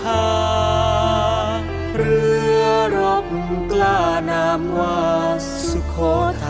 พา เรือรบกล้านามว่าสุโขทัย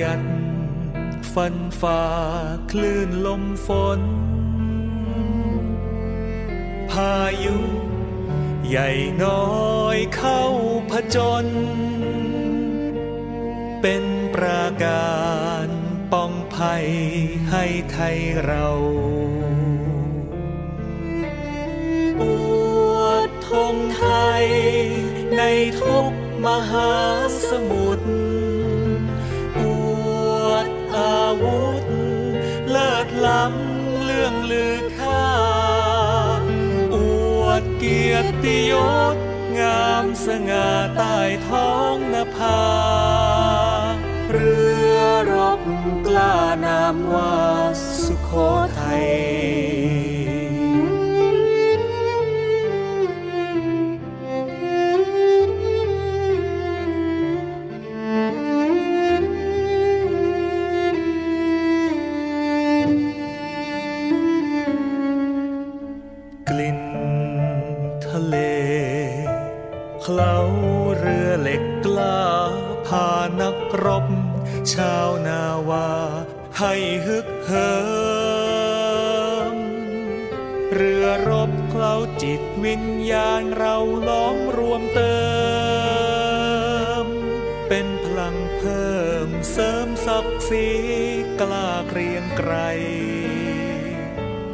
ยืนหยัดฟันฝ่าคลื่นลมฝน พายุ ใหญ่น้อยเข้าผจญเป็นปราการป้องภัยให้ไทยเราอวดธงไทยในทุกมหาสมุทร ลือค่า อวดเกียรติยศ งามสง่าใต้ท้องนภา เรือรบกล้านามว่าสุโขทัยาณเราล้อมรวมเติม เป็นพลังเพิ่มเสริมศักดิ์ศรีกล้าเกรียงไกร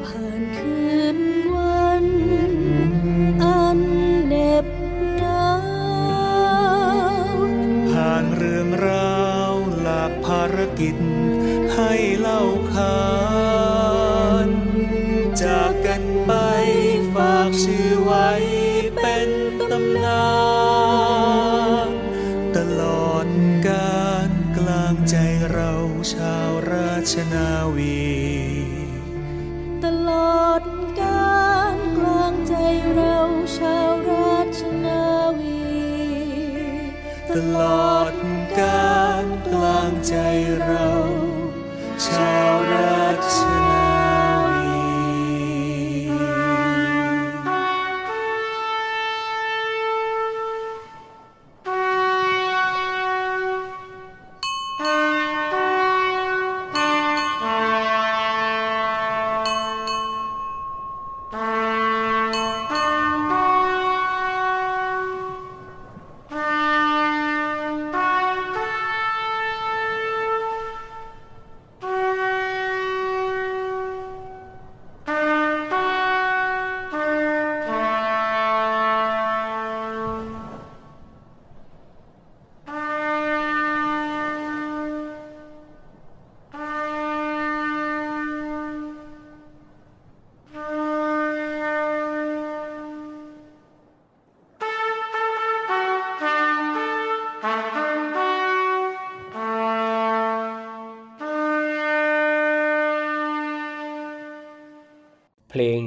ผ่านคืนวัน อันเหน็บหนาวผ่านเรื่องราวหลากภารกิจให้เล่าขาน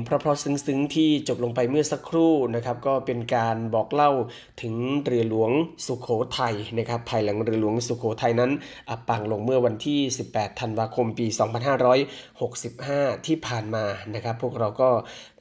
เพลงเพราะๆซึ้งๆ ที่จบลงไปเมื่อสักครู่นะครับก็เป็นการบอกเล่าถึงเรือหลวงสุโขทัยนะครับภายหลังเรือหลวงสุโขทัยนั้น อับปางลงเมื่อวันที่ 18 ธันวาคมปี 2565 ที่ผ่านมานะครับพวกเราก็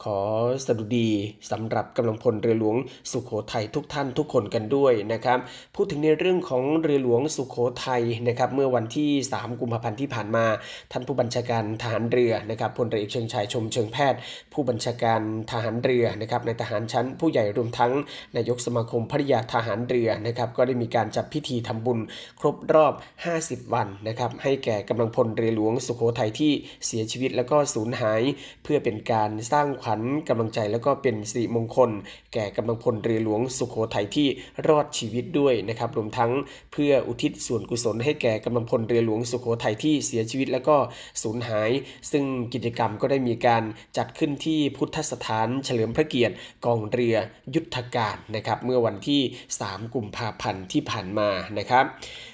ขอสดุดีสำหรับกำลังพลเรือหลวงสุโขทัยทุกท่านทุกคนกันด้วยนะครับพูดถึงในเรื่องของเรือหลวงสุโขทัยนะครับเมื่อวันที่ 3 กุมภาพันธ์ที่ผ่านมา ท่านผู้บัญชาการทหารเรือนะครับพลเรือเอกเชิงชายชมเชิงแพทย์ผู้บัญชาการทหารเรือนะครับในทหารชั้นผู้ใหญ่รวมทั้งนายกสมาคมภริยาทหารเรือนะครับก็ได้มีการจัดพิธีทำบุญครบรอบ 50 วันนะครับให้แก่กำลังพลเรือหลวงสุโขทัยที่เสียชีวิตแล้วก็สูญหาย เพื่อเป็นการสร้างขวัญกำลังใจแล้วก็เป็นสิริมงคล แก่กำลังพลเรือหลวงสุโขทัยที่รอดชีวิตด้วยนะครับรวมทั้งเพื่ออุทิศส่วนกุศลให้แก่กำลังพลเรือหลวงสุโขทัยที่เสียชีวิตแล้วก็สูญหาย ซึ่งกิจกรรมก็ได้มีการจัดขึ้นที่พุทธสถานเฉลิมพระเกียรติกองเรือยุทธการนะครับ เมื่อวันที่ 3 กุมภาพันธ์ที่ผ่านมานะครับ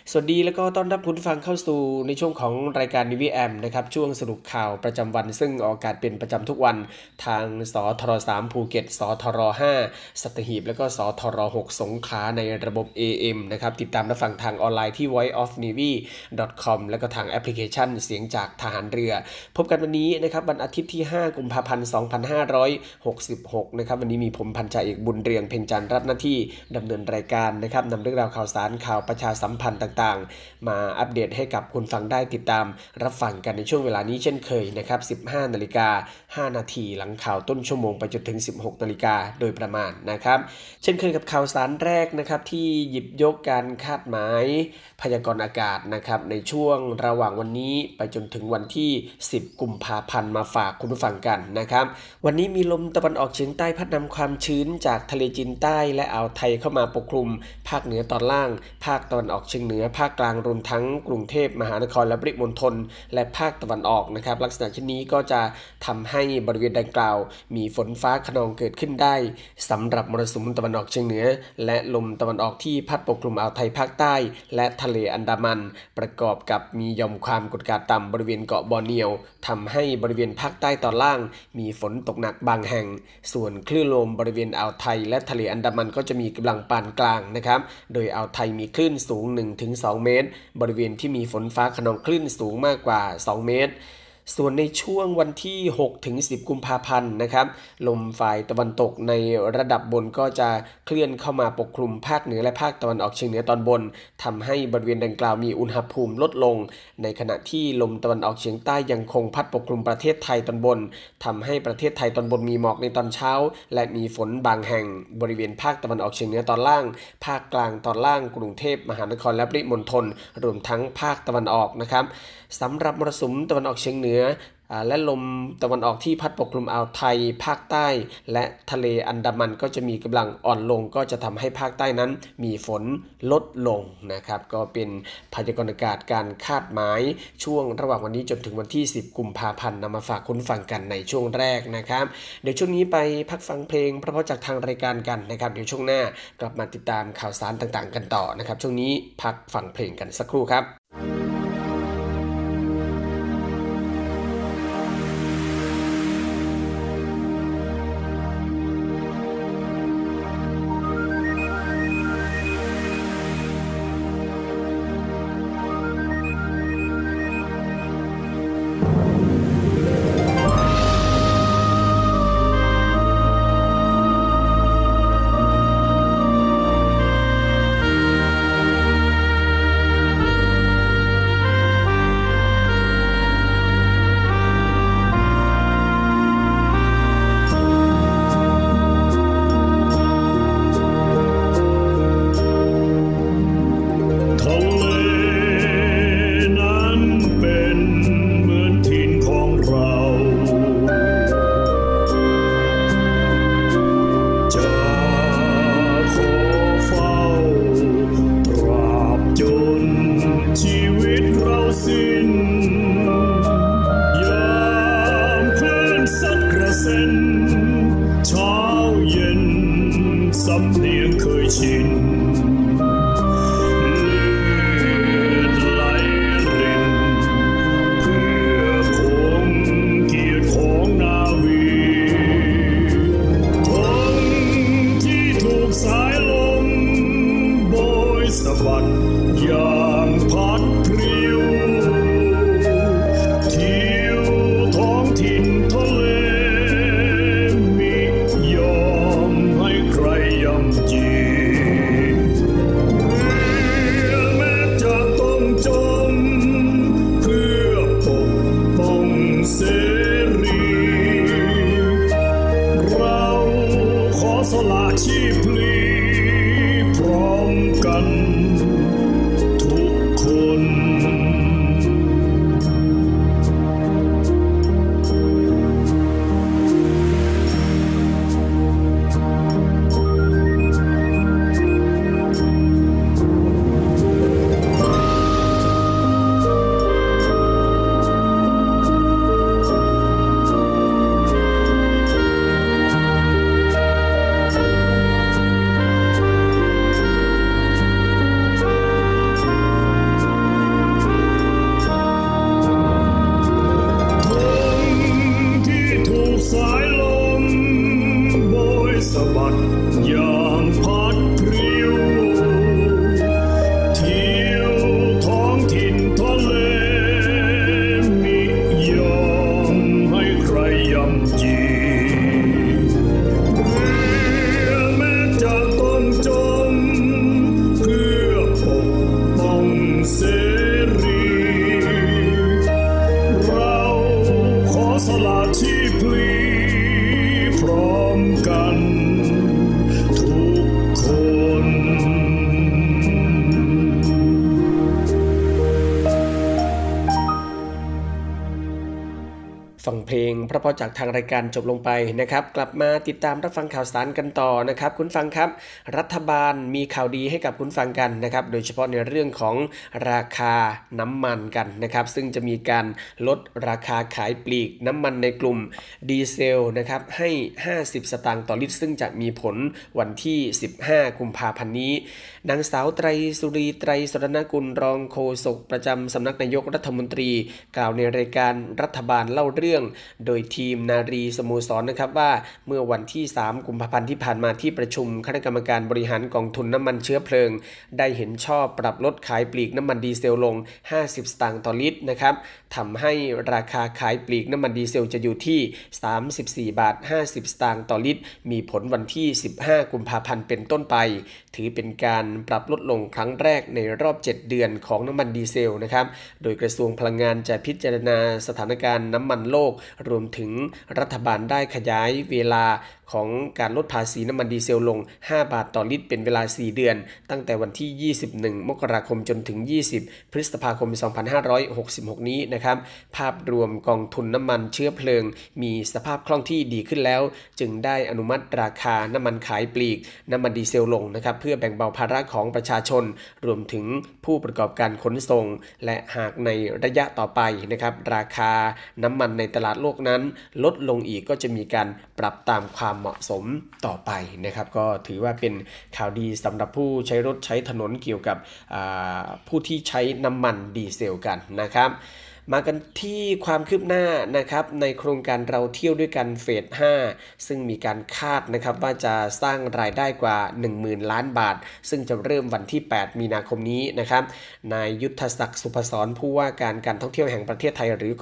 สวัสดีแล้วก็ต้อนรับคุณฟังเข้าสู่ในช่วงของรายการนิวีแอมนะครับช่วงสรุปข่าวประจำวัน ซึ่งออกอากาศเป็นประจำทุกวันทางสทร3ภูเก็ตสทร5สัตหีบ แล้วก็สทร6สงขลาในระบบ AM นะครับติดตามรับฟังทางออนไลน์ที่ voiceofnavy.com แล้วก็ทางแอปพลิเคชันเสียงจากทหารเรือ พบกันวันนี้นะครับวันอาทิตย์ที่ 5 กุมภาพันธ์ 2566 นะครับวันนี้มีผมพันจ่าเอกบุญเรืองเพ่งจันทร์รับหน้าที่ดำเนินรายการนะครับนำเรื่องราวข่าวสารข่าวประชาสัมพันธ์ต่างต่างๆ มาอัปเดตให้กับคุณฟังได้ติดตาม รับฟังกันในช่วงเวลานี้เช่นเคยนะครับ 15 นาฬิกา 5 นาทีหลังข่าวต้นชั่วโมงไปจนถึง 16 นาฬิกาโดยประมาณนะครับ เช่นเคยกับข่าวสารแรกนะครับที่หยิบยกการคาดหมายพยากรณ์อากาศนะครับในช่วงระหว่างวันนี้ไปจนถึงวันที่ 10 กุมภาพันธ์มาฝากคุณผู้ฟังกันนะครับ วันนี้มีลมตะวันออกเฉียงใต้พัดนำความชื้นจากทะเลจีนใต้และอ่าวไทยเข้ามาปกคลุม ภาคเหนือตอนล่าง ภาคตะวันออกเฉียงเหนือภาคกลางรวมทั้งกรุงเทพมหานครและปริมณฑลและภาคตะวันออกนะครับ ลักษณะเช่นนี้ก็จะทำให้บริเวณดังกล่าว มีฝนฟ้าขนองเกิดขึ้นได้สำหรับมรสุมตะวันออกเฉียงเหนือ และลมตะวันออกที่พัดปกคลุมอ่าวไทยภาคใต้ และทะเลอันดามัน ประกอบกับมีย่อมความกดอากาศต่ำบริเวณเกาะบอร์เนียวทำให้บริเวณภาคใต้ตอนล่าง มีฝนตกหนักบางแห่ง ส่วนคลื่นลมบริเวณอ่าวไทย และทะเลอันดามันก็จะมีกำลังปานกลางนะครับ โดยอ่าวไทยมีคลื่นสูง1-2 2 เมตร บริเวณที่มีฝนฟ้าขนองคลื่นสูงมากกว่า 2 เมตร ส่วนในช่วงวันที่ 6 ถึง 10 กุมภาพันธ์นะครับ ลมฝ่ายตะวันตกในระดับบนก็จะเคลื่อนเข้ามาปกคลุมภาคเหนือและภาคตะวันออกเฉียงเหนือตอนบนทำให้บริเวณดังกล่าวมีอุณหภูมิลดลง ในขณะที่ลมตะวันออกเฉียงใต้ยังคงพัดปกคลุมประเทศไทยตอนบนทำให้ประเทศไทยตอนบนมีหมอกในตอนเช้า และมีฝนบางแห่งบริเวณภาคตะวันออกเฉียงเหนือตอนล่าง ภาคกลางตอนล่างกรุงเทพมหานครและปริมณฑลรวมทั้งภาคตะวันออกนะครับสำหรับมรสุมตะวันออกเฉียงเหนือและลมตะวันออกที่พัดปกคลุมอ่าวไทย ภาคใต้ และทะเลอันดามันก็จะมีกำลังอ่อนลง ก็จะทำให้ภาคใต้นั้น มีฝนลดลงนะครับ ก็เป็นพยากรณ์อากาศการคาดหมาย ช่วงระหว่างวันนี้จนถึงวันที่ 10 กุมภาพันธ์นำมาฝากคุณฟังกันในช่วงแรกนะครับ เดี๋ยวช่วงนี้ไปพักฟังเพลงเพราะๆจากทางรายการกันนะครับ เดี๋ยวช่วงหน้ากลับมาติดตามข่าวสารต่างๆ กันต่อนะครับ ช่วงนี้พักฟังเพลงกันสักครู่ครับ งเพราะๆจากทางรายการจบลงไปนะครับ กลับมาติดตามรับฟังข่าวสารกันต่อนะครับ คุณฟังครับ รัฐบาลมีข่าวดีให้กับคุณฟังกันนะครับ โดยเฉพาะในเรื่องของราคาน้ำมันกันนะครับ ซึ่งจะมีการลดราคาขายปลีกน้ำมันในกลุ่มดีเซลนะครับให้ 50 สตางค์ต่อลิตร ซึ่งจะมีผลวันที่ 15 กุมภาพันธ์นี้ นางสาวไตรสุรีไตรสรณกุลรองโฆษกประจำสำนักนายกรัฐมนตรี กล่าวในรายการรัฐบาลเล่าเรื่อง โดยทีมนารีสโมสรนะครับว่าเมื่อวันที่ 3 กุมภาพันธ์ที่ผ่านมาที่ประชุมคณะกรรมการบริหารกองทุนน้ำมันเชื้อเพลิง ได้เห็นชอบปรับลดขายปลีกน้ำมันดีเซลลง 50 สตางค์ต่อลิตรนะครับทำให้ราคาขายปลีกน้ำมันดีเซลจะอยู่ที่ 34 บาท 50 สตางค์ต่อลิตร มีผลวันที่ 15 กุมภาพันธ์เป็นต้นไป ถือเป็นการปรับลดลงครั้งแรกในรอบ 7 เดือนของน้ำมันดีเซลนะครับ โดยกระทรวงพลังงานจะพิจารณาสถานการณ์น้ำมันโลก รวมถึงรัฐบาลได้ขยายเวลา ของการลดภาษีน้ำมันดีเซลลง 5 บาทต่อลิตรเป็นเวลา 4 เดือน ตั้งแต่วันที่ 21 มกราคมจนถึง 20 พฤษภาคม 2566 นี้นะครับ ภาพรวมกองทุนน้ำมันเชื้อเพลิง มีสภาพคล่องที่ดีขึ้นแล้ว จึงได้อนุมัติราคาน้ำมันขายปลีก น้ำมันดีเซลลงนะครับ เพื่อแบ่งเบาภาระของประชาชน รวมถึงผู้ประกอบการขนส่ง และหากในระยะต่อไปนะครับ ราคาน้ำมันในตลาดโลกนั้น ลดลงอีกก็จะมีการปรับตามความเหมาะสมต่อไปนะครับ ก็ถือว่าเป็นข่าวดีสำหรับผู้ใช้รถใช้ถนนเกี่ยวกับผู้ที่ใช้น้ำมันดีเซลกันนะครับ มากันที่ความคืบหน้านะครับในโครงการเราเที่ยวด้วยกันเฟส 5 ซึ่งมีการคาดนะครับว่าจะสร้างรายได้กว่า 10,000 ล้านบาท ซึ่งจะเริ่มวันที่ 8 มีนาคมนี้นะครับนายยุทธศักดิ์สุพศรผู้ว่าการการท่องเที่ยวแห่งประเทศไทยหรือ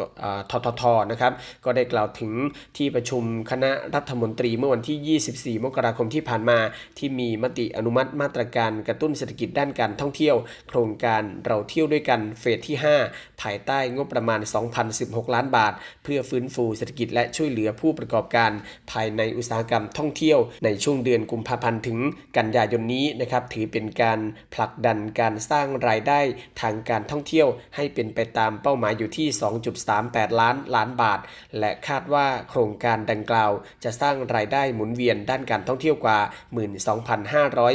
ทททนะครับก็ได้กล่าวถึงที่ประชุมคณะรัฐมนตรีเมื่อวันที่ 24 มกราคมที่ผ่านมาที่มีมติอนุมัติมาตรการกระตุ้นเศรษฐกิจด้านการท่องเที่ยว โครงการเราเที่ยวด้วยกันเฟสที่ 5 ภายใต้งบประมาณ 2,016 ล้านบาท เพื่อฟื้นฟูเศรษฐกิจและช่วยเหลือผู้ประกอบการภายในอุตสาหกรรมท่องเที่ยวในช่วงเดือนกุมภาพันธ์ถึงกันยายนนี้นะครับถือเป็นการผลักดันการสร้างรายได้ทางการท่องเที่ยวให้เป็นไปตามเป้าหมายอยู่ที่ 2.38 ล้านล้านบาท และคาดว่าโครงการดังกล่าว จะสร้างรายได้หมุนเวียนด้านการท่องเที่ยวกว่า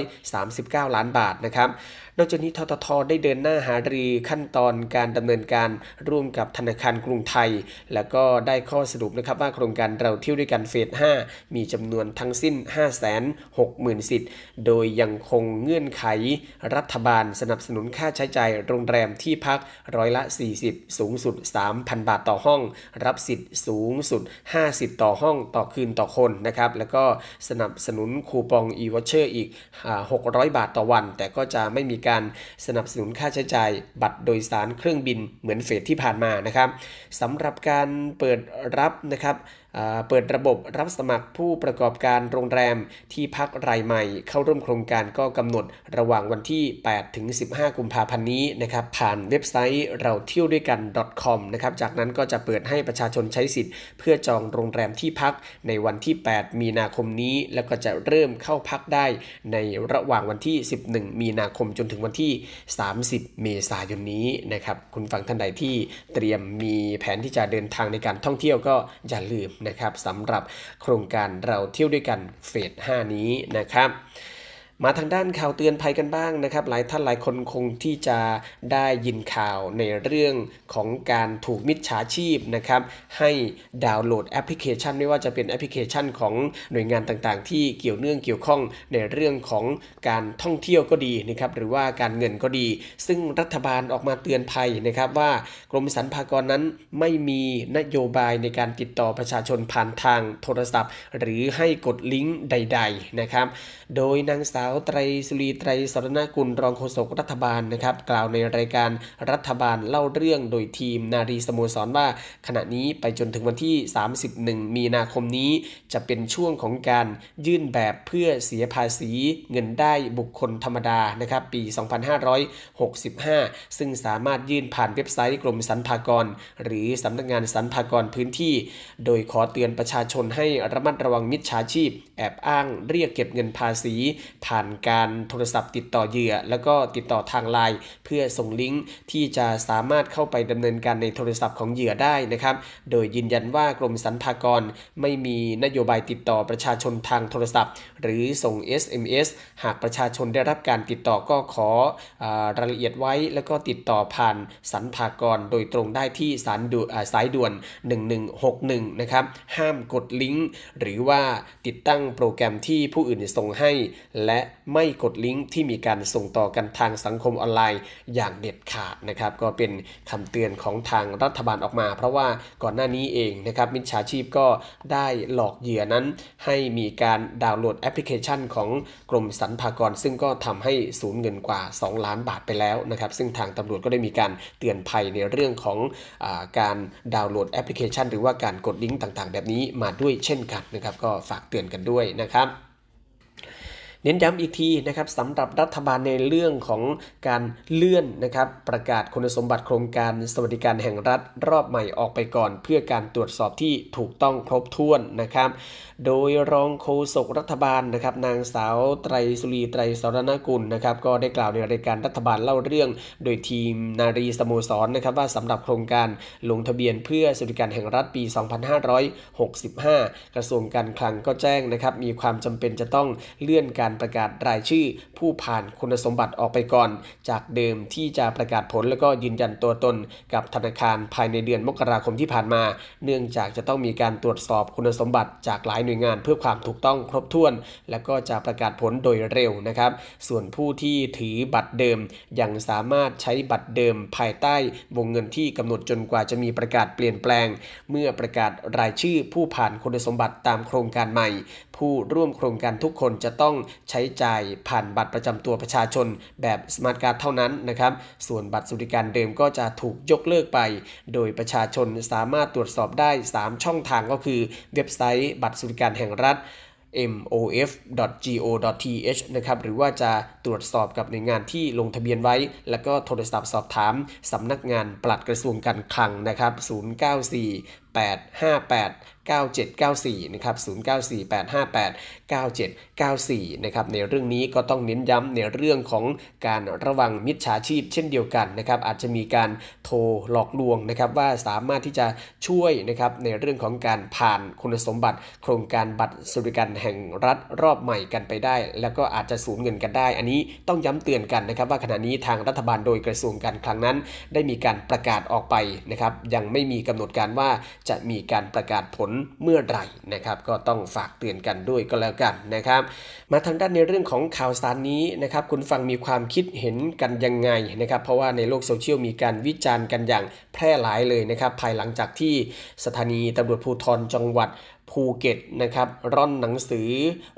12,539 ล้านบาทนะครับ นอกจากนี้ทททได้เดินหน้าหารือขั้นตอนการดำเนินการร่วมกับธนาคารกรุงไทย แล้วก็ได้ข้อสรุปนะครับว่าโครงการเราเที่ยวด้วยกันเฟส 5 มีจำนวนทั้งสิ้น 560,000 สิทธิ์ โดยยังคงเงื่อนไข รัฐบาลสนับสนุนค่าใช้จ่ายโรงแรมที่พักร้อยละ 40 สูงสุด 3,000 บาทต่อห้อง รับสิทธิ์สูงสุด 50 ต่อห้องต่อคืนต่อคนนะครับแล้วก็สนับสนุนคูปอง e-voucher อีกอ่า600 บาทต่อวัน แต่ก็จะไม่มีการสนับสนุนค่าใช้จ่ายบัตรโดยสารเครื่องบินเหมือนเฟสที่ผ่านมานะครับสำหรับการเปิดรับนะครับ เปิดระบบรับสมัครผู้ประกอบการโรงแรมที่พักรายใหม่ เข้าร่วมโครงการก็กำหนดระหว่างวันที่ 8 ถึง 15 กุมภาพันธ์นี้นะครับผ่านเว็บไซต์เราเที่ยวด้วยกัน .com นะครับจากนั้นก็จะเปิดให้ประชาชนใช้สิทธิ์ เพื่อจองโรงแรมที่พักในวันที่ 8 มีนาคมนี้ แล้วก็จะเริ่มเข้าพักได้ในระหว่างวันที่ 11 มีนาคมจนถึงวันที่ 30 เมษายนนี้นะครับคุณฟังท่านใดที่เตรียมมีแผนที่จะเดินทางในการท่องเที่ยวก็อย่าลืมนะครับสำหรับโครงการเราเที่ยวด้วยกันเฟส 5 นี้นะครับ มาทางด้านข่าวเตือนภัยกันบ้างนะครับ หลายท่านหลายคนคงที่จะได้ยินข่าวในเรื่องของการถูกมิจฉาชีพนะครับ ให้ดาวน์โหลดแอปพลิเคชัน ไม่ว่าจะเป็นแอปพลิเคชันของหน่วยงานต่างๆ ที่เกี่ยวเนื่องเกี่ยวข้องในเรื่องของการท่องเที่ยวก็ดีนะครับหรือว่าการเงินก็ดี ซึ่งรัฐบาลออกมาเตือนภัยนะครับว่ากรมสรรพากรนั้นไม่มีนโยบายในการติดต่อประชาชนผ่านทางโทรศัพท์ หรือให้กดลิงก์ใด ๆนะครับ โดยนางสาวไตรสุรีไตรสรณกุลรองโฆษกรัฐบาลนะครับกล่าวในรายการรัฐบาลเล่าเรื่องโดยทีมนารีสโมสรว่า ขณะนี้ไปจนถึงวันที่ 31 มีนาคมนี้ จะเป็นช่วงของการยื่นแบบเพื่อเสียภาษีเงินได้บุคคลธรรมดานะครับปี 2565 ซึ่งสามารถยื่นผ่านเว็บไซต์กรมสรรพากร หรือสำนักงานสรรพากรพื้นที่ โดยขอเตือนประชาชนให้ระมัดระวังมิจฉาชีพ แอบอ้างเรียกเก็บเงินภาษีผ่านานการโทรศัพท์ติดต่อเหยื่อ แล้วก็ติดต่อทางไลน์เพื่อส่งลิงก์ที่จะสามารถเข้าไปดำเนินการในโทรศัพท์ของเหยื่อได้นะครับ โดยยืนยันว่ากรมสรรพากรไม่มีนโยบายติดต่อประชาชนทางโทรศัพท์ หรือส่ง SMS หากประชาชนได้รับการติดต่อก็ขออรายละเอียดไว้ แล้วก็ติดต่อผ่านสรรพากรโดยตรงได้ที่สายด่วนสายด่วน 1161 นะครับ ห้ามกดลิงก์หรือว่าติดตั้งโปรแกรมที่ผู้อื่นส่งให้ และไม่กดลิงก์ที่มีการส่งต่อกันทางสังคมออนไลน์อย่างเด็ดขาดนะครับ ก็เป็นคำเตือนของทางรัฐบาลออกมา เพราะว่าก่อนหน้านี้เองนะครับมิจฉาชีพก็ได้หลอกเหยื่อนั้น ให้มีการดาวน์โหลดแอปพลิเคชันของกรมสรรพากร ซึ่งก็ทำให้สูญเงินกว่า 2 ล้านบาทไปแล้วนะครับ ซึ่งทางตำรวจก็ได้มีการเตือนภัยในเรื่องของการดาวน์โหลดแอปพลิเคชัน หรือว่าการกดลิงก์ต่างๆ แบบนี้มาด้วยเช่นกันนะครับ ก็ฝากเตือนกันด้วยนะครับ เน้นย้ำอีกทีนะครับสำหรับรัฐบาลในเรื่องของการเลื่อนนะครับประกาศคุณสมบัติโครงการสวัสดิการแห่งรัฐรอบใหม่ออกไปก่อน เพื่อการตรวจสอบที่ถูกต้องครบถ้วนนะครับ โดยรองโฆษกรัฐบาลนะครับนางสาวไตรสุรีไตรสรณกุลนะครับก็ได้กล่าวในรายการรัฐบาลเล่าเรื่อง โดยทีมนารีสโมสรนะครับว่าสำหรับโครงการลงทะเบียนเพื่อสวัสดิการแห่งรัฐปี 2565 กระทรวงการคลังก็แจ้งนะครับมีความจำเป็นจะต้องเลื่อนการประกาศรายชื่อ ผู้ผ่านคุณสมบัติออกไปก่อน จากเดิมที่จะประกาศผลแล้วก็ยืนยันตัวตน กับธนาคารภายในเดือนมกราคมที่ผ่านมา เนื่องจากจะต้องมีการตรวจสอบคุณสมบัติจากหลายหน่วยงานเพื่อความถูกต้องครบถ้วน และก็จะประกาศผลโดยเร็วนะครับ ส่วนผู้ที่ถือบัตรเดิมยังสามารถใช้บัตรเดิมภายใต้วงเงินที่กำหนดจนกว่าจะมีประกาศเปลี่ยนแปลง เมื่อประกาศรายชื่อผู้ผ่านคุณสมบัติตามโครงการใหม่ ผู้ร่วมโครงการทุกคนจะต้องใช้จ่ายผ่านบัตรประจำตัวประชาชนแบบสมาร์ทการ์ดเท่านั้นนะครับ ส่วนบัตรสวัสดิการเดิมก็จะถูกยกเลิกไป โดยประชาชนสามารถตรวจสอบได้ 3 ช่องทางก็คือ เว็บไซต์บัตรสวัสดิการแห่งรัฐ mof.go.th นะครับหรือว่าจะตรวจสอบกับหน่วยงานที่ลงทะเบียนไว้ แล้วก็โทรศัพท์สอบถามสำนักงานปลัดกระทรวงการคลังนะครับ 094 858 9794นะครับ094858 9794นะครับในเรื่องนี้ก็ต้องเน้นย้ำในเรื่องของการระวังมิจฉาชีพเช่นเดียวกันนะครับอาจจะมีการโทรหลอกลวงนะครับว่าสามารถที่จะช่วยนะครับในเรื่องของการผ่านคุณสมบัติ โครงการบัตรสวัสดิการแห่งรัฐรอบใหม่กันไปได้ แล้วก็อาจจะสูญเงินกันได้ อันนี้ต้องย้ำเตือนกันนะครับว่าขณะนี้ทางรัฐบาลโดยกระทรวงการคลังนั้น ได้มีการประกาศออกไปนะครับยังไม่มีกำหนดการว่าจะมีการประกาศผลเมื่อไหร่นะครับ ก็ต้องฝากเตือนกันด้วยก็แล้วกันนะครับ มาทางด้านในเรื่องของข่าวสารนี้นะครับคุณฟังมีความคิดเห็นกันยังไงนะครับ เพราะว่าในโลกโซเชียลมีการวิจารณ์กันอย่างแพร่หลายเลยนะครับ ภายหลังจากที่สถานีตำรวจภูธรจังหวัดภูเก็ตนะครับร่อนหนังสือ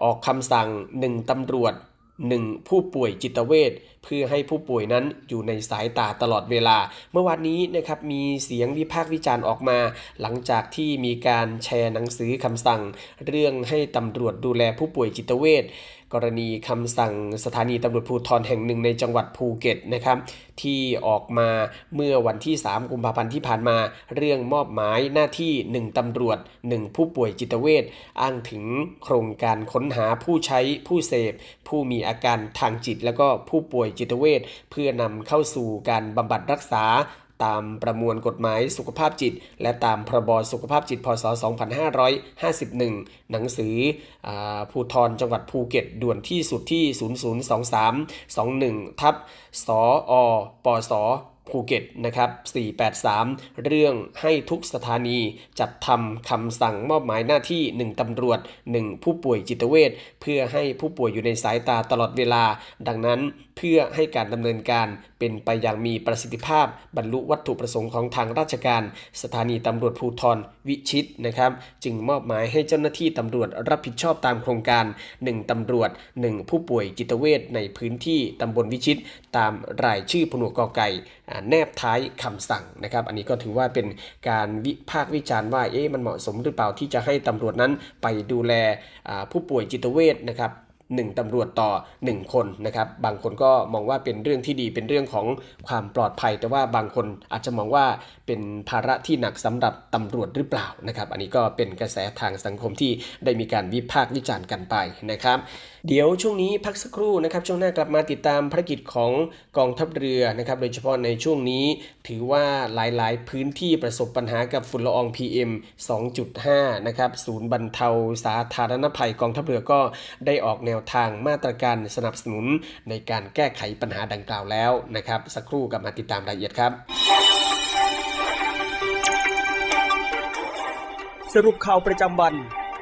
ออกคำสั่ง 1ตำรวจ 1 ผู้ป่วยจิตเวชเพื่อให้ผู้ป่วยนั้นอยู่ในสายตาตลอดเวลา เมื่อวานนี้นะครับมีเสียงวิพากษ์วิจารณ์ออกมา หลังจากที่มีการแชร์หนังสือคำสั่ง เรื่องให้ตำรวจดูแลผู้ป่วยจิตเวช กรณีคำสั่งสถานีตำรวจภูธรแห่งหนึ่งในจังหวัดภูเก็ตนะครับที่ออกมาเมื่อวันที่ 3 กุมภาพันธ์ที่ผ่านมา เรื่องมอบหมายหน้าที่ 1ตำรวจ 1 ผู้ป่วยจิตเวชอ้างถึงโครงการค้นหาผู้ใช้ผู้เสพ ผู้มีอาการทางจิต แล้วก็ผู้ป่วยจิตเวชเพื่อนำเข้าสู่การบำบัดรักษา ตามประมวลกฎหมายสุขภาพจิต และตามพรบสุขภาพจิตพศ 2551 หนังสืออภูทรจังหวัดภูเก็ต ด่วนที่สุดที่ 0023 21 ทับสออปสภูเก็ตนะครับ 483 เรื่องให้ทุกสถานีจัดทำคำสั่งมอบหมายหน้าที่ 1ตำรวจ 1 ผู้ป่วยจิตเวชเพื่อให้ผู้ป่วยอยู่ในสายตาตลอดเวลา ดังนั้น เพื่อให้การดำเนินการเป็นไปอย่างมีประสิทธิภาพ บรรลุวัตถุประสงค์ของทางราชการ สถานีตำรวจภูธรวิชิตนะครับ จึงมอบหมายให้เจ้าหน้าที่ตำรวจรับผิดชอบตามโครงการ 1ตำรวจ 1 ผู้ป่วยจิตเวชในพื้นที่ตำบลวิชิต ตามรายชื่อผนวกกอไก่แนบท้ายคำสั่งนะครับ อันนี้ก็ถือว่าเป็นการวิพากษ์วิจารณ์ว่าเอ๊ะมันเหมาะสมหรือเปล่าที่จะให้ตำรวจนั้นไปดูแลผู้ป่วยจิตเวชนะครับ 1 ตำรวจต่อ 1 คนนะครับบางคนก็มองว่าเป็นเรื่องที่ดีเป็นเรื่องของความปลอดภัย แต่ว่าบางคนอาจจะมองว่าเป็นภาระที่หนักสำหรับตำรวจหรือเปล่านะครับ อันนี้ก็เป็นกระแสทางสังคมที่ได้มีการวิพากษ์วิจารณ์กันไปนะครับ เดี๋ยวช่วงนี้พักสักครู่นะครับ ช่วงหน้ากลับมาติดตามภารกิจของกองทัพเรือนะครับ โดยเฉพาะในช่วงนี้ถือว่าหลายๆ พื้นที่ประสบปัญหากับฝุ่นละออง PM 2.5 นะครับ ศูนย์บรรเทาสาธารณภัยกองทัพเรือก็ได้ออกแนวทางมาตรการสนับสนุนในการแก้ไขปัญหาดังกล่าวแล้วนะครับ สักครู่กลับมาติดตามรายละเอียดครับสรุปข่าวประจำวัน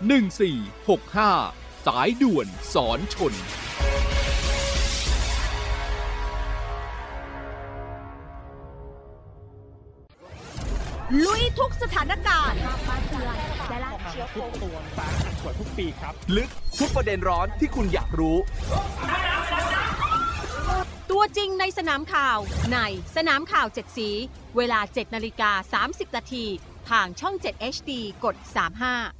1465 สายด่วนสอนชน ลุยทุกสถานการณ์ ทุกตัวฟ้าสวยทุกปีครับ ลึกทุกประเด็นร้อนที่คุณอยากรู้ ตัวจริงในสนามข่าว ในสนามข่าว 7 สี เวลา 7 นาฬิกา 30 นาที ทางช่อง 7 HD กด 35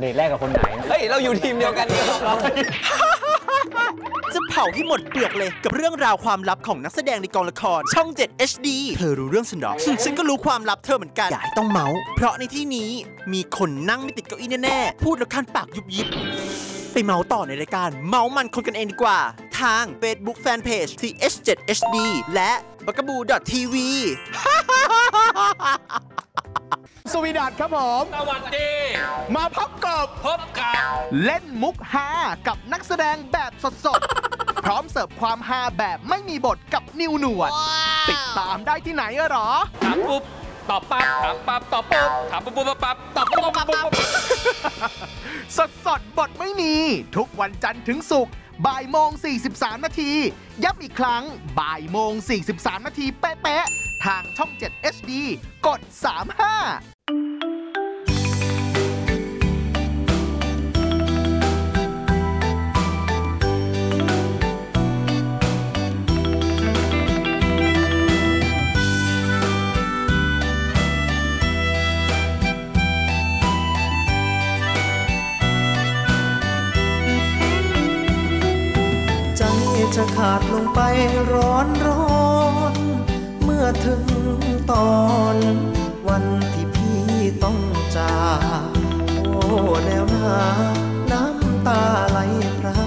เดทแรกกับคนไหน เฮ้ย เราอยู่ทีมเดียวกันนี่ครับเราจะเผาให้หมดเปลือกเลยกับเรื่องราวความลับของนักแสดงในกองละคร ช่อง 7 HD เธอรู้เรื่องฉันหรอ ฉันก็รู้ความลับเธอเหมือนกัน อย่าให้ต้องเมาส์เพราะในที่นี้มีคนนั่งไม่ติดเก้าอี้แน่ๆ พูดแล้วคันปากยุบยิบ ไปเมาส์ต่อในรายการ เมาส์มันคนกันเองดีกว่า ทาง Facebook Fanpage TH7HD และ b a g a b o o TV สวีดัตครับผม สวัสดี มาพบกับพบกับเล่นมุกฮากับนักแสดงแบบสดๆ พร้อมเสิร์ฟความฮาแบบไม่มีบทกับนิวหนวด ติดตามได้ที่ไหนอะหรอ ถามปุ๊บตอบปั๊บถามปั๊บตอบปุ๊บถามปุ๊บปุ๊บปั๊บตอบปุ๊บปุ๊บปุ๊บสดสดๆบทไม่มี ทุกวันจันทร์ถึงศุกร์บ่ายโมง 43 นาที ย้ำอีกครั้งบ่ายโมง 43 นาทีเป๊ะๆ ทางช่อง 7 HD กด 35จะขาดลงไปร้อนร้อน อถึงตอนวันที่พี่ต้องจาก โอ้แนวหนาน้ำตาไหลพระ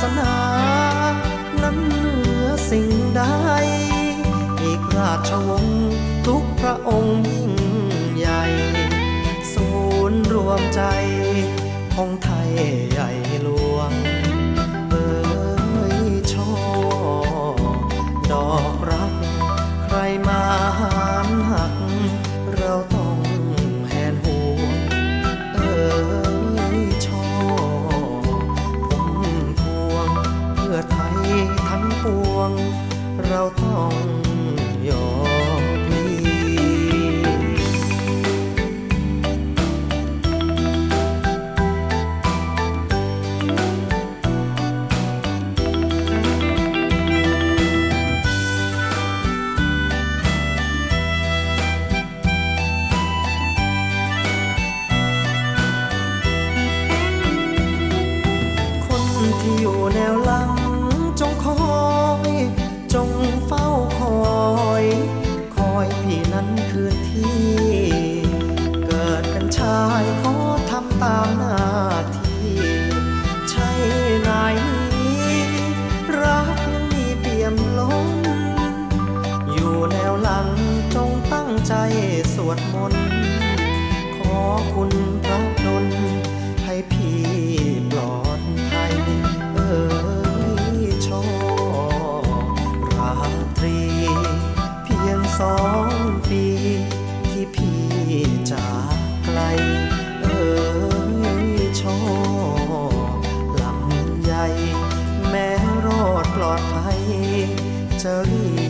สนานั้นเหนือสิ่งใดอีกราชวงศ์ทุกพระองค์ยิ่งใหญ่ ศูนย์รวมใจของไทยใหญ่หลวง tell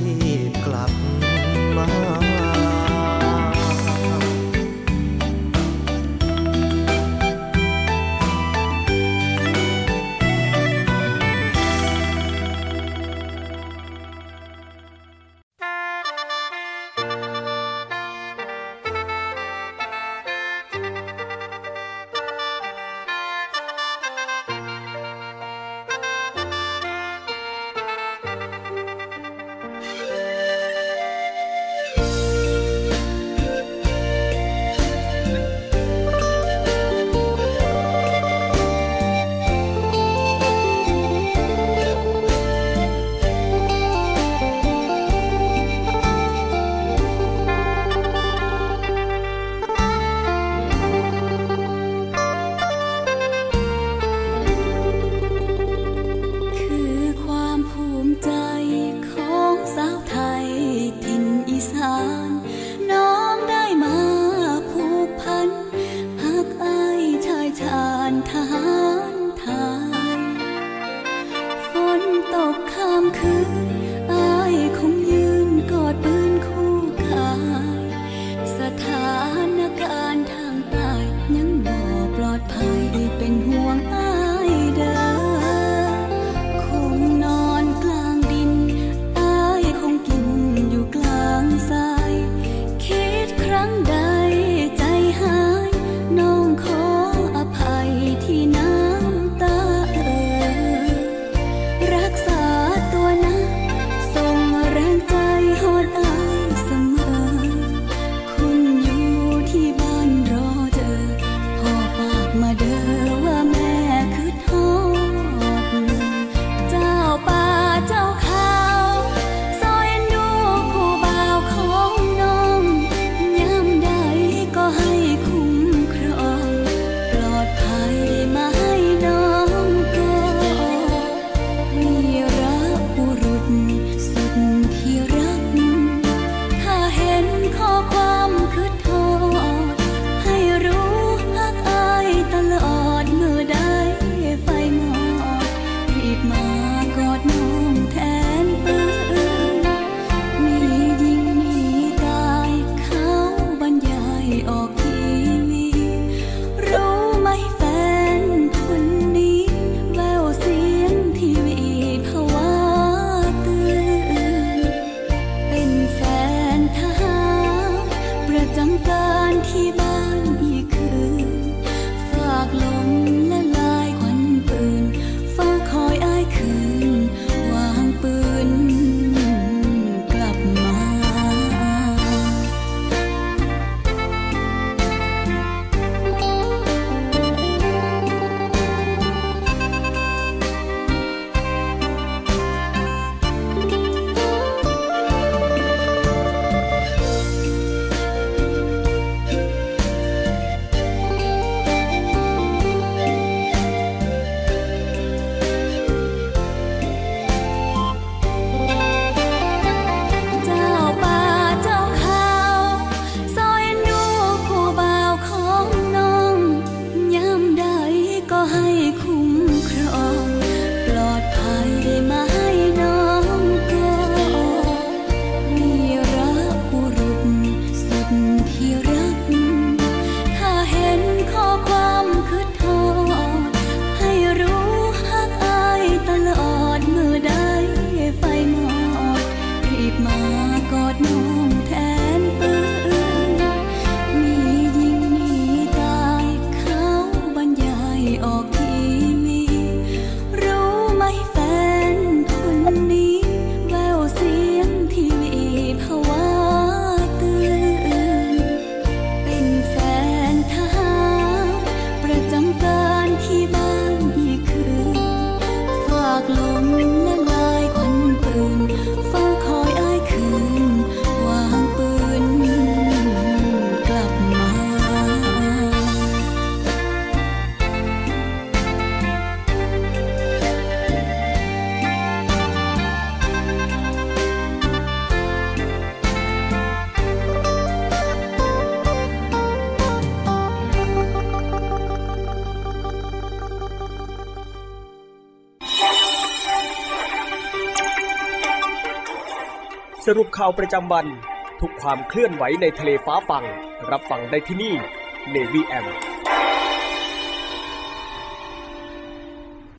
าวประจำวัน ทุกความเคลื่อนไหวในทะเลฟ้าฟัง รับฟังได้ที่นี่ Navy M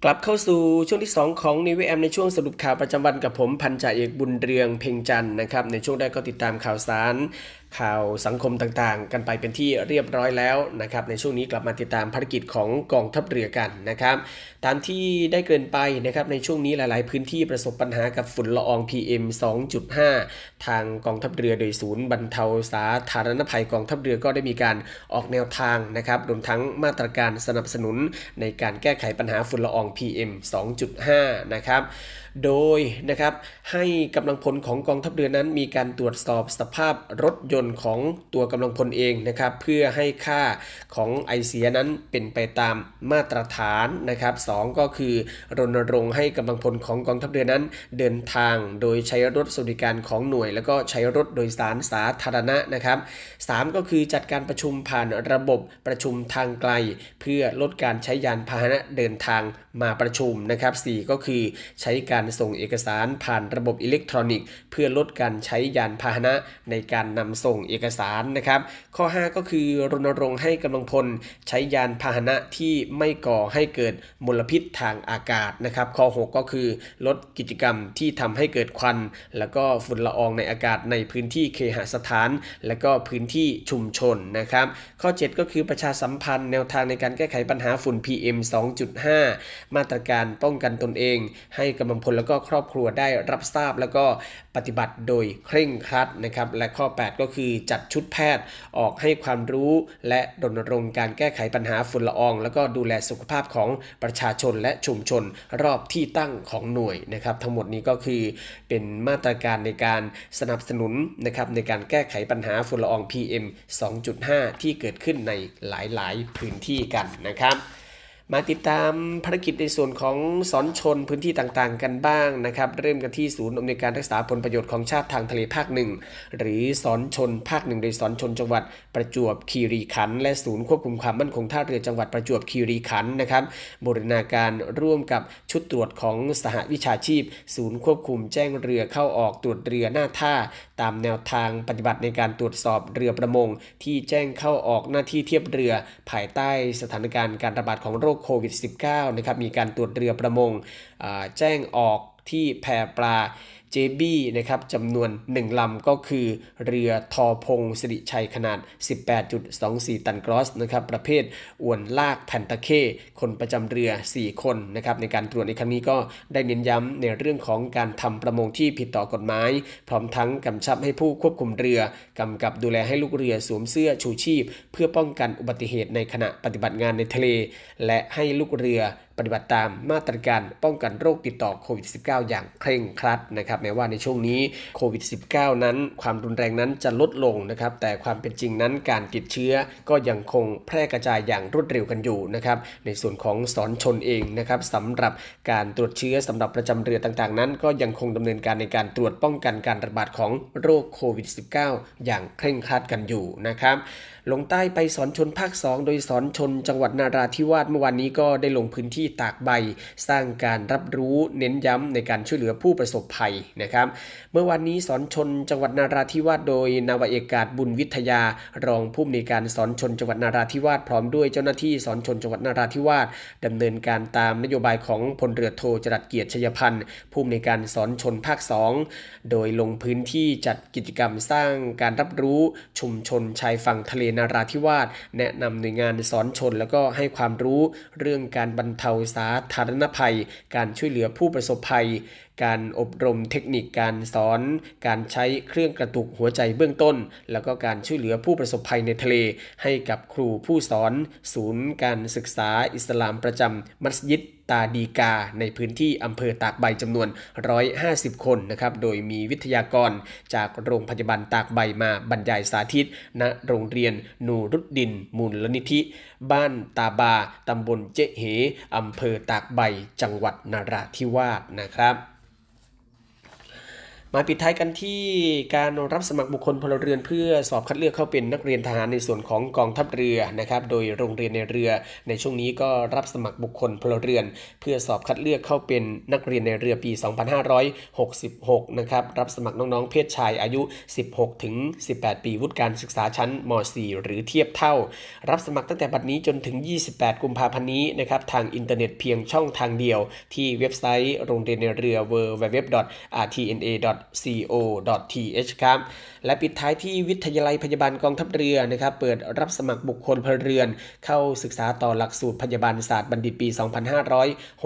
กลับเข้าสู่ช่วงที่ 2 ของนิวแอมในช่วงสรุปข่าวประจำวันกับผมพันจ่าเอกบุญเรืองเพ่งจันนะครับในช่วงแรกก็ติดตามข่าวสาร ข่าวสังคมต่างๆ กันไปเป็นที่เรียบร้อยแล้วนะครับในช่วงนี้กลับมาติดตามภารกิจของกองทัพเรือกันนะครับตามที่ได้เกินไปนะครับในช่วงนี้หลายๆ พื้นที่ประสบปัญหากับฝุ่นละออง PM 2.5 ทางกองทัพเรือโดยศูนย์บรรเทาสาธารณภัยกองทัพเรือก็ได้มีการออกแนวทางนะครับรวมทั้งมาตรการสนับสนุนในการแก้ไขปัญหาฝุ่นละออง PM 2.5 นะครับโดยนะครับให้กำลังพลของกองทัพเรือนั้น มีการตรวจสอบสภาพรถยนต์ของตัวกำลังพลเองนะครับเพื่อให้ค่าของไอเสียนั้นเป็นไปตามมาตรฐานนะครับสก็คือรณรงค์ให้กำลังพลของกองทัพเรือนั้น เดินทางโดยใช้รถสวัสดิการของหน่วย แล้วก็ใช้รถโดยสารสาธารณะนะครับ 3 ก็คือจัดการประชุมผ่านระบบประชุมทางไกล เพื่อลดการใช้ยานพาหนะเดินทางมาประชุมนะครับ 4 ก็คือใช้การส่งเอกสารผ่านระบบอิเล็กทรอนิกส์ เพื่อลดการใช้ยานพาหนะในการนำส่งเอกสารนะครับ ข้อ 5 ก็คือรณรงค์ให้กำลังพลใช้ยานพาหนะที่ไม่ก่อให้เกิดมลพิษทางอากาศนะครับ ข้อ 6 ก็คือลดกิจกรรมที่ทำให้เกิดควัน แล้วก็ฝุ่นละอองในอากาศในพื้นที่เคหสถาน และก็พื้นที่ชุมชนนะครับ ข้อ 7 ก็คือประชาสัมพันธ์แนวทางในการแก้ไขปัญหาฝุ่น PM 2.5 มาตรการป้องกันตนเอง ให้กำลังพลแล้วก็ครอบครัวได้รับทราบแล้วก็ปฏิบัติโดยเคร่งครัดนะครับ และข้อ 8 ก็คือจัดชุดแพทย์ออกให้ความรู้และรณรงค์การแก้ไขปัญหาฝุ่นละออง แล้วก็ดูแลสุขภาพของประชาชนและชุมชนรอบที่ตั้งของหน่วยนะครับ ทั้งหมดนี้ก็คือเป็นมาตรการในการสนับสนุนนะครับในการแก้ไขปัญหาฝุ่นละออง PM 2.5 ที่เกิดขึ้นในหลาย ๆ พื้นที่กันนะครับ มาติดตามภารกิจในส่วนของสอนชนพื้นที่ต่างๆ กันบ้างนะครับ เริ่มกันที่ศูนย์อำนวยการรักษาผลประโยชน์ของชาติทางทะเลภาคหนึ่งหรือสอนชนภาคหนึ่งโดยสอนชนจังหวัดประจวบคีรีขันธ์และศูนย์ควบคุมความมั่นคงท่าเรือจังหวัดประจวบคีรีขันธ์นะครับบูรณาการร่วมกับชุดตรวจของสหวิชาชีพ ศูนย์ควบคุมแจ้งเรือเข้าออกตรวจเรือหน้าท่า ตามแนวทางปฏิบัติในการตรวจสอบเรือประมง ที่แจ้งเข้าออกหน้าที่เทียบเรือ ภายใต้สถานการณ์การระบาดของโรคโควิด -19 นะครับมีการตรวจเรือประมงแจ้งออกที่แพปลา เจบี้นะครับจำนวน 1 ลำก็คือ เรือทอพงสิริชัยขนาด 18.24 ตันกรอสนะครับประเภทอวนลากแผ่นตะเคคนประจำเรือ 4 คนนะครับในการตรวจในครั้งนี้ก็ได้เน้นย้ำในเรื่องของการทำประมงที่ผิดต่อกฎหมาย พร้อมทั้งกำชับให้ผู้ควบคุมเรือกำกับดูแลให้ลูกเรือสวมเสื้อชูชีพ เพื่อป้องกันอุบัติเหตุในขณะปฏิบัติงานในทะเล และให้ลูกเรือปฏิบัติตามมาตรการป้องกันโรคติดต่อโควิด -19 อย่างเคร่งครัดนะครับแม้ว่าในช่วงนี้โควิด -19 นั้น ความรุนแรงนั้นจะลดลงนะครับแต่ความเป็นจริงนั้นการติดเชื้อก็ยังคงแพร่กระจายอย่างรวดเร็วกันอยู่นะครับในส่วนของสอนชนเองนะครับสำหรับการตรวจเชื้อสำหรับประจำเรือต่างๆ นั้น ก็ยังคงดำเนินการในการตรวจป้องกันการระบาดของโรคโควิด -19 อย่างเคร่งครัดกันอยู่นะครับลงใต้ไปสอนชนภาค 2 โดยสอนชนจังหวัดนาราธิวาสเมื่อวานนี้ก็ได้ลงพื้นที่ตากใบ สร้างการรับรู้เน้นย้ำในการช่วยเหลือผู้ประสบภัยนะครับ เมื่อวานนี้สอนชนจังหวัดนาราธิวาสโดยนาวเอกาศบุญวิทยา รองผู้อำนวยการสอนชนจังหวัดนาราธิวาสพร้อมด้วยเจ้าหน้าที่สอนชนจังหวัดนาราธิวาสดำเนินการตามนโยบายของพลเรือโทจรัสเกียรติชยพันธ์ผู้อำนวยการสอนชนภาค 2 โดยลงพื้นที่จัดกิจกรรมสร้างการรับรู้ชุมชนชายฝั่งทะเลนาราธิวาสแนะนำหน่วยงานสอนชน แล้วก็ให้ความรู้เรื่องการบรรเทาสาธารณภัย การช่วยเหลือผู้ประสบภัย การอบรมเทคนิคการสอน การใช้เครื่องกระตุกหัวใจเบื้องต้น แล้วก็การช่วยเหลือผู้ประสบภัยในทะเล ให้กับครูผู้สอน ศูนย์การศึกษาอิสลามประจำมัสยิด ตาดีกา ในพื้นที่อำเภอตากใบจำนวน 150 คนนะครับโดยมีวิทยากรจากโรงพยาบาลตากใบมาบรรยายสาธิตณโรงเรียนนูรุดดิน มูลนิธิ บ้านตาบาตำบลเจเหอำเภอตากใบจังหวัดนาราธิวาสนะครับ มาปิดท้ายกันที่การรับสมัครบุคคลพลเรือนเพื่อสอบคัดเลือกเข้าเป็นนักเรียนทหารในส่วนของกองทัพเรือนะครับโดยโรงเรียนในเรือ ในช่วงนี้ก็รับสมัครบุคคลพลเรือน เพื่อสอบคัดเลือกเข้าเป็นนักเรียนนายเรือปี 2566 นะครับรับสมัครน้องๆ เพศชายอายุ 16 ถึง 18 ปีวุฒิการศึกษาชั้นม .4 หรือเทียบเท่า รับสมัครตั้งแต่บัดนี้จนถึง 28 กุมภาพันธ์นี้นะครับทางอินเทอร์เน็ตเพียงช่องทางเดียว ที่เว็บไซต์โรงเรียนนายเรือ co.th ครับ และปิดท้ายที่วิทยาลัยพยาบาลกองทัพเรือนะครับ เปิดรับสมัครบุคคลพลเรือน เข้าศึกษาต่อหลักสูตรพยาบาลศาสตร์บัณฑิตปี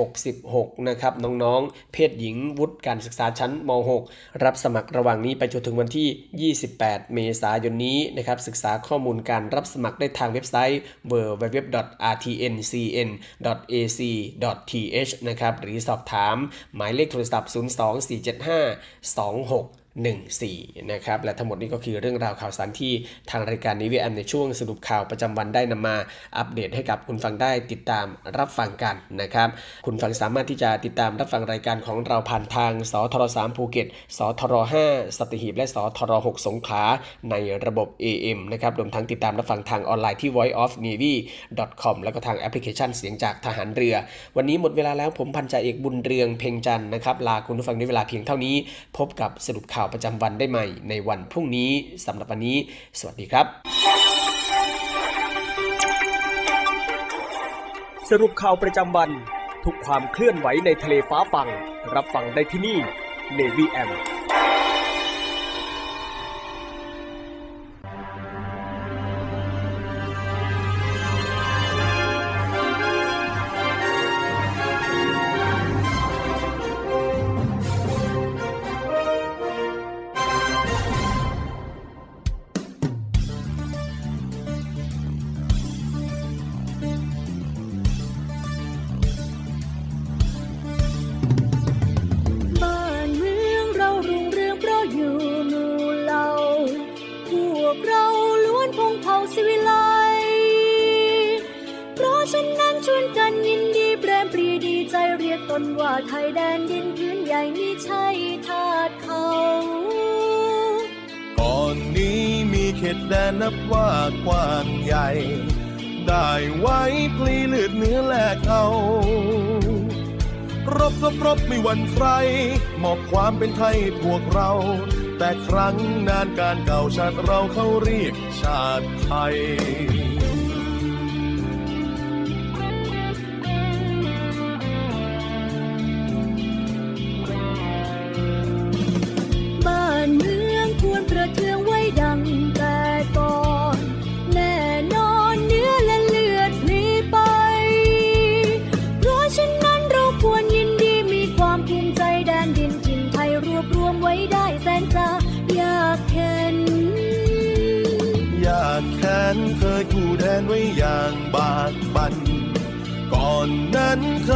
2566 นะครับ น้องๆ เพศหญิงวุฒิการศึกษาชั้นม .6 รับสมัครระหว่างนี้ไปจนถึงวันที่ 28 เมษายนนี้นะครับ ศึกษาข้อมูลการรับสมัครได้ทางเว็บไซต์ www.rtncn.ac.th นะครับ หรือสอบถามหมายเลขโทรศัพท์ 02475红吼14 นะครับ และทั้งหมดนี้ก็คือเรื่องราวข่าวสารที่ทางรายการนิวแอมในช่วงสรุปข่าวประจำวันได้นำมาอัปเดตให้กับคุณฟังได้ติดตามรับฟังกันนะครับ คุณฟังสามารถที่จะติดตามรับฟังรายการของเราผ่านทางสทร3ภูเก็ตสทร5สัตหีบและสทร6สงขลาในระบบ AM นะครับรวมทั้งติดตามรับฟังทางออนไลน์ที่ voiceofnavy.com แล้วก็ทางแอปพลิเคชันเสียงจากทหารเรือ วันนี้หมดเวลาแล้วผมพันจ่าเอกบุญเรืองเพ่งจันนะครับลาคุณผู้ฟังด้วยเวลาเพียงเท่านี้ พบกับสรุปข่าวาวประจำวันได้ใหม่ในวันพรุ่งนี้สำหรับวันนี้ สวัสดีครับสรุปข่าวประจำวัน ทุกความเคลื่อนไหวในทะเลฟ้าฟัง รับฟังได้ที่นี่ Navy M นว่าไทยแดนดินพื้นใหญ่มิใช่ทาสเขา ก่อนนี้มีเขตแดนนับว่ากว้างใหญ่ ได้ไว้พลีเลือดเนื้อแลกเอารบรบรบไม่หวั่นใครมอบความเป็นไทยพวกเรา แต่ครั้งนานการเก่าชาติเราเขาเรียกชาติไทย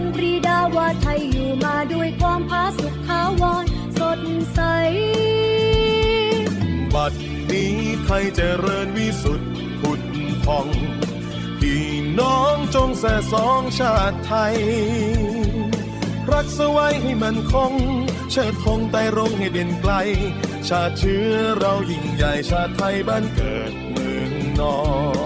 งปรีดาว่าไทยอยู่มาด้วยความผาสุกขาวรสดใส บัดนี้ไทยเจริญวิสุทธิ์ผุดพอง พี่น้องจงแส่สองชาติไทย รักษาไว้ให้มันคง เชิดธงไต่รงให้เด่นไกล ชาติเชื้อเรายิ่งใหญ่ชาติไทยบ้านเกิดเมืองนอน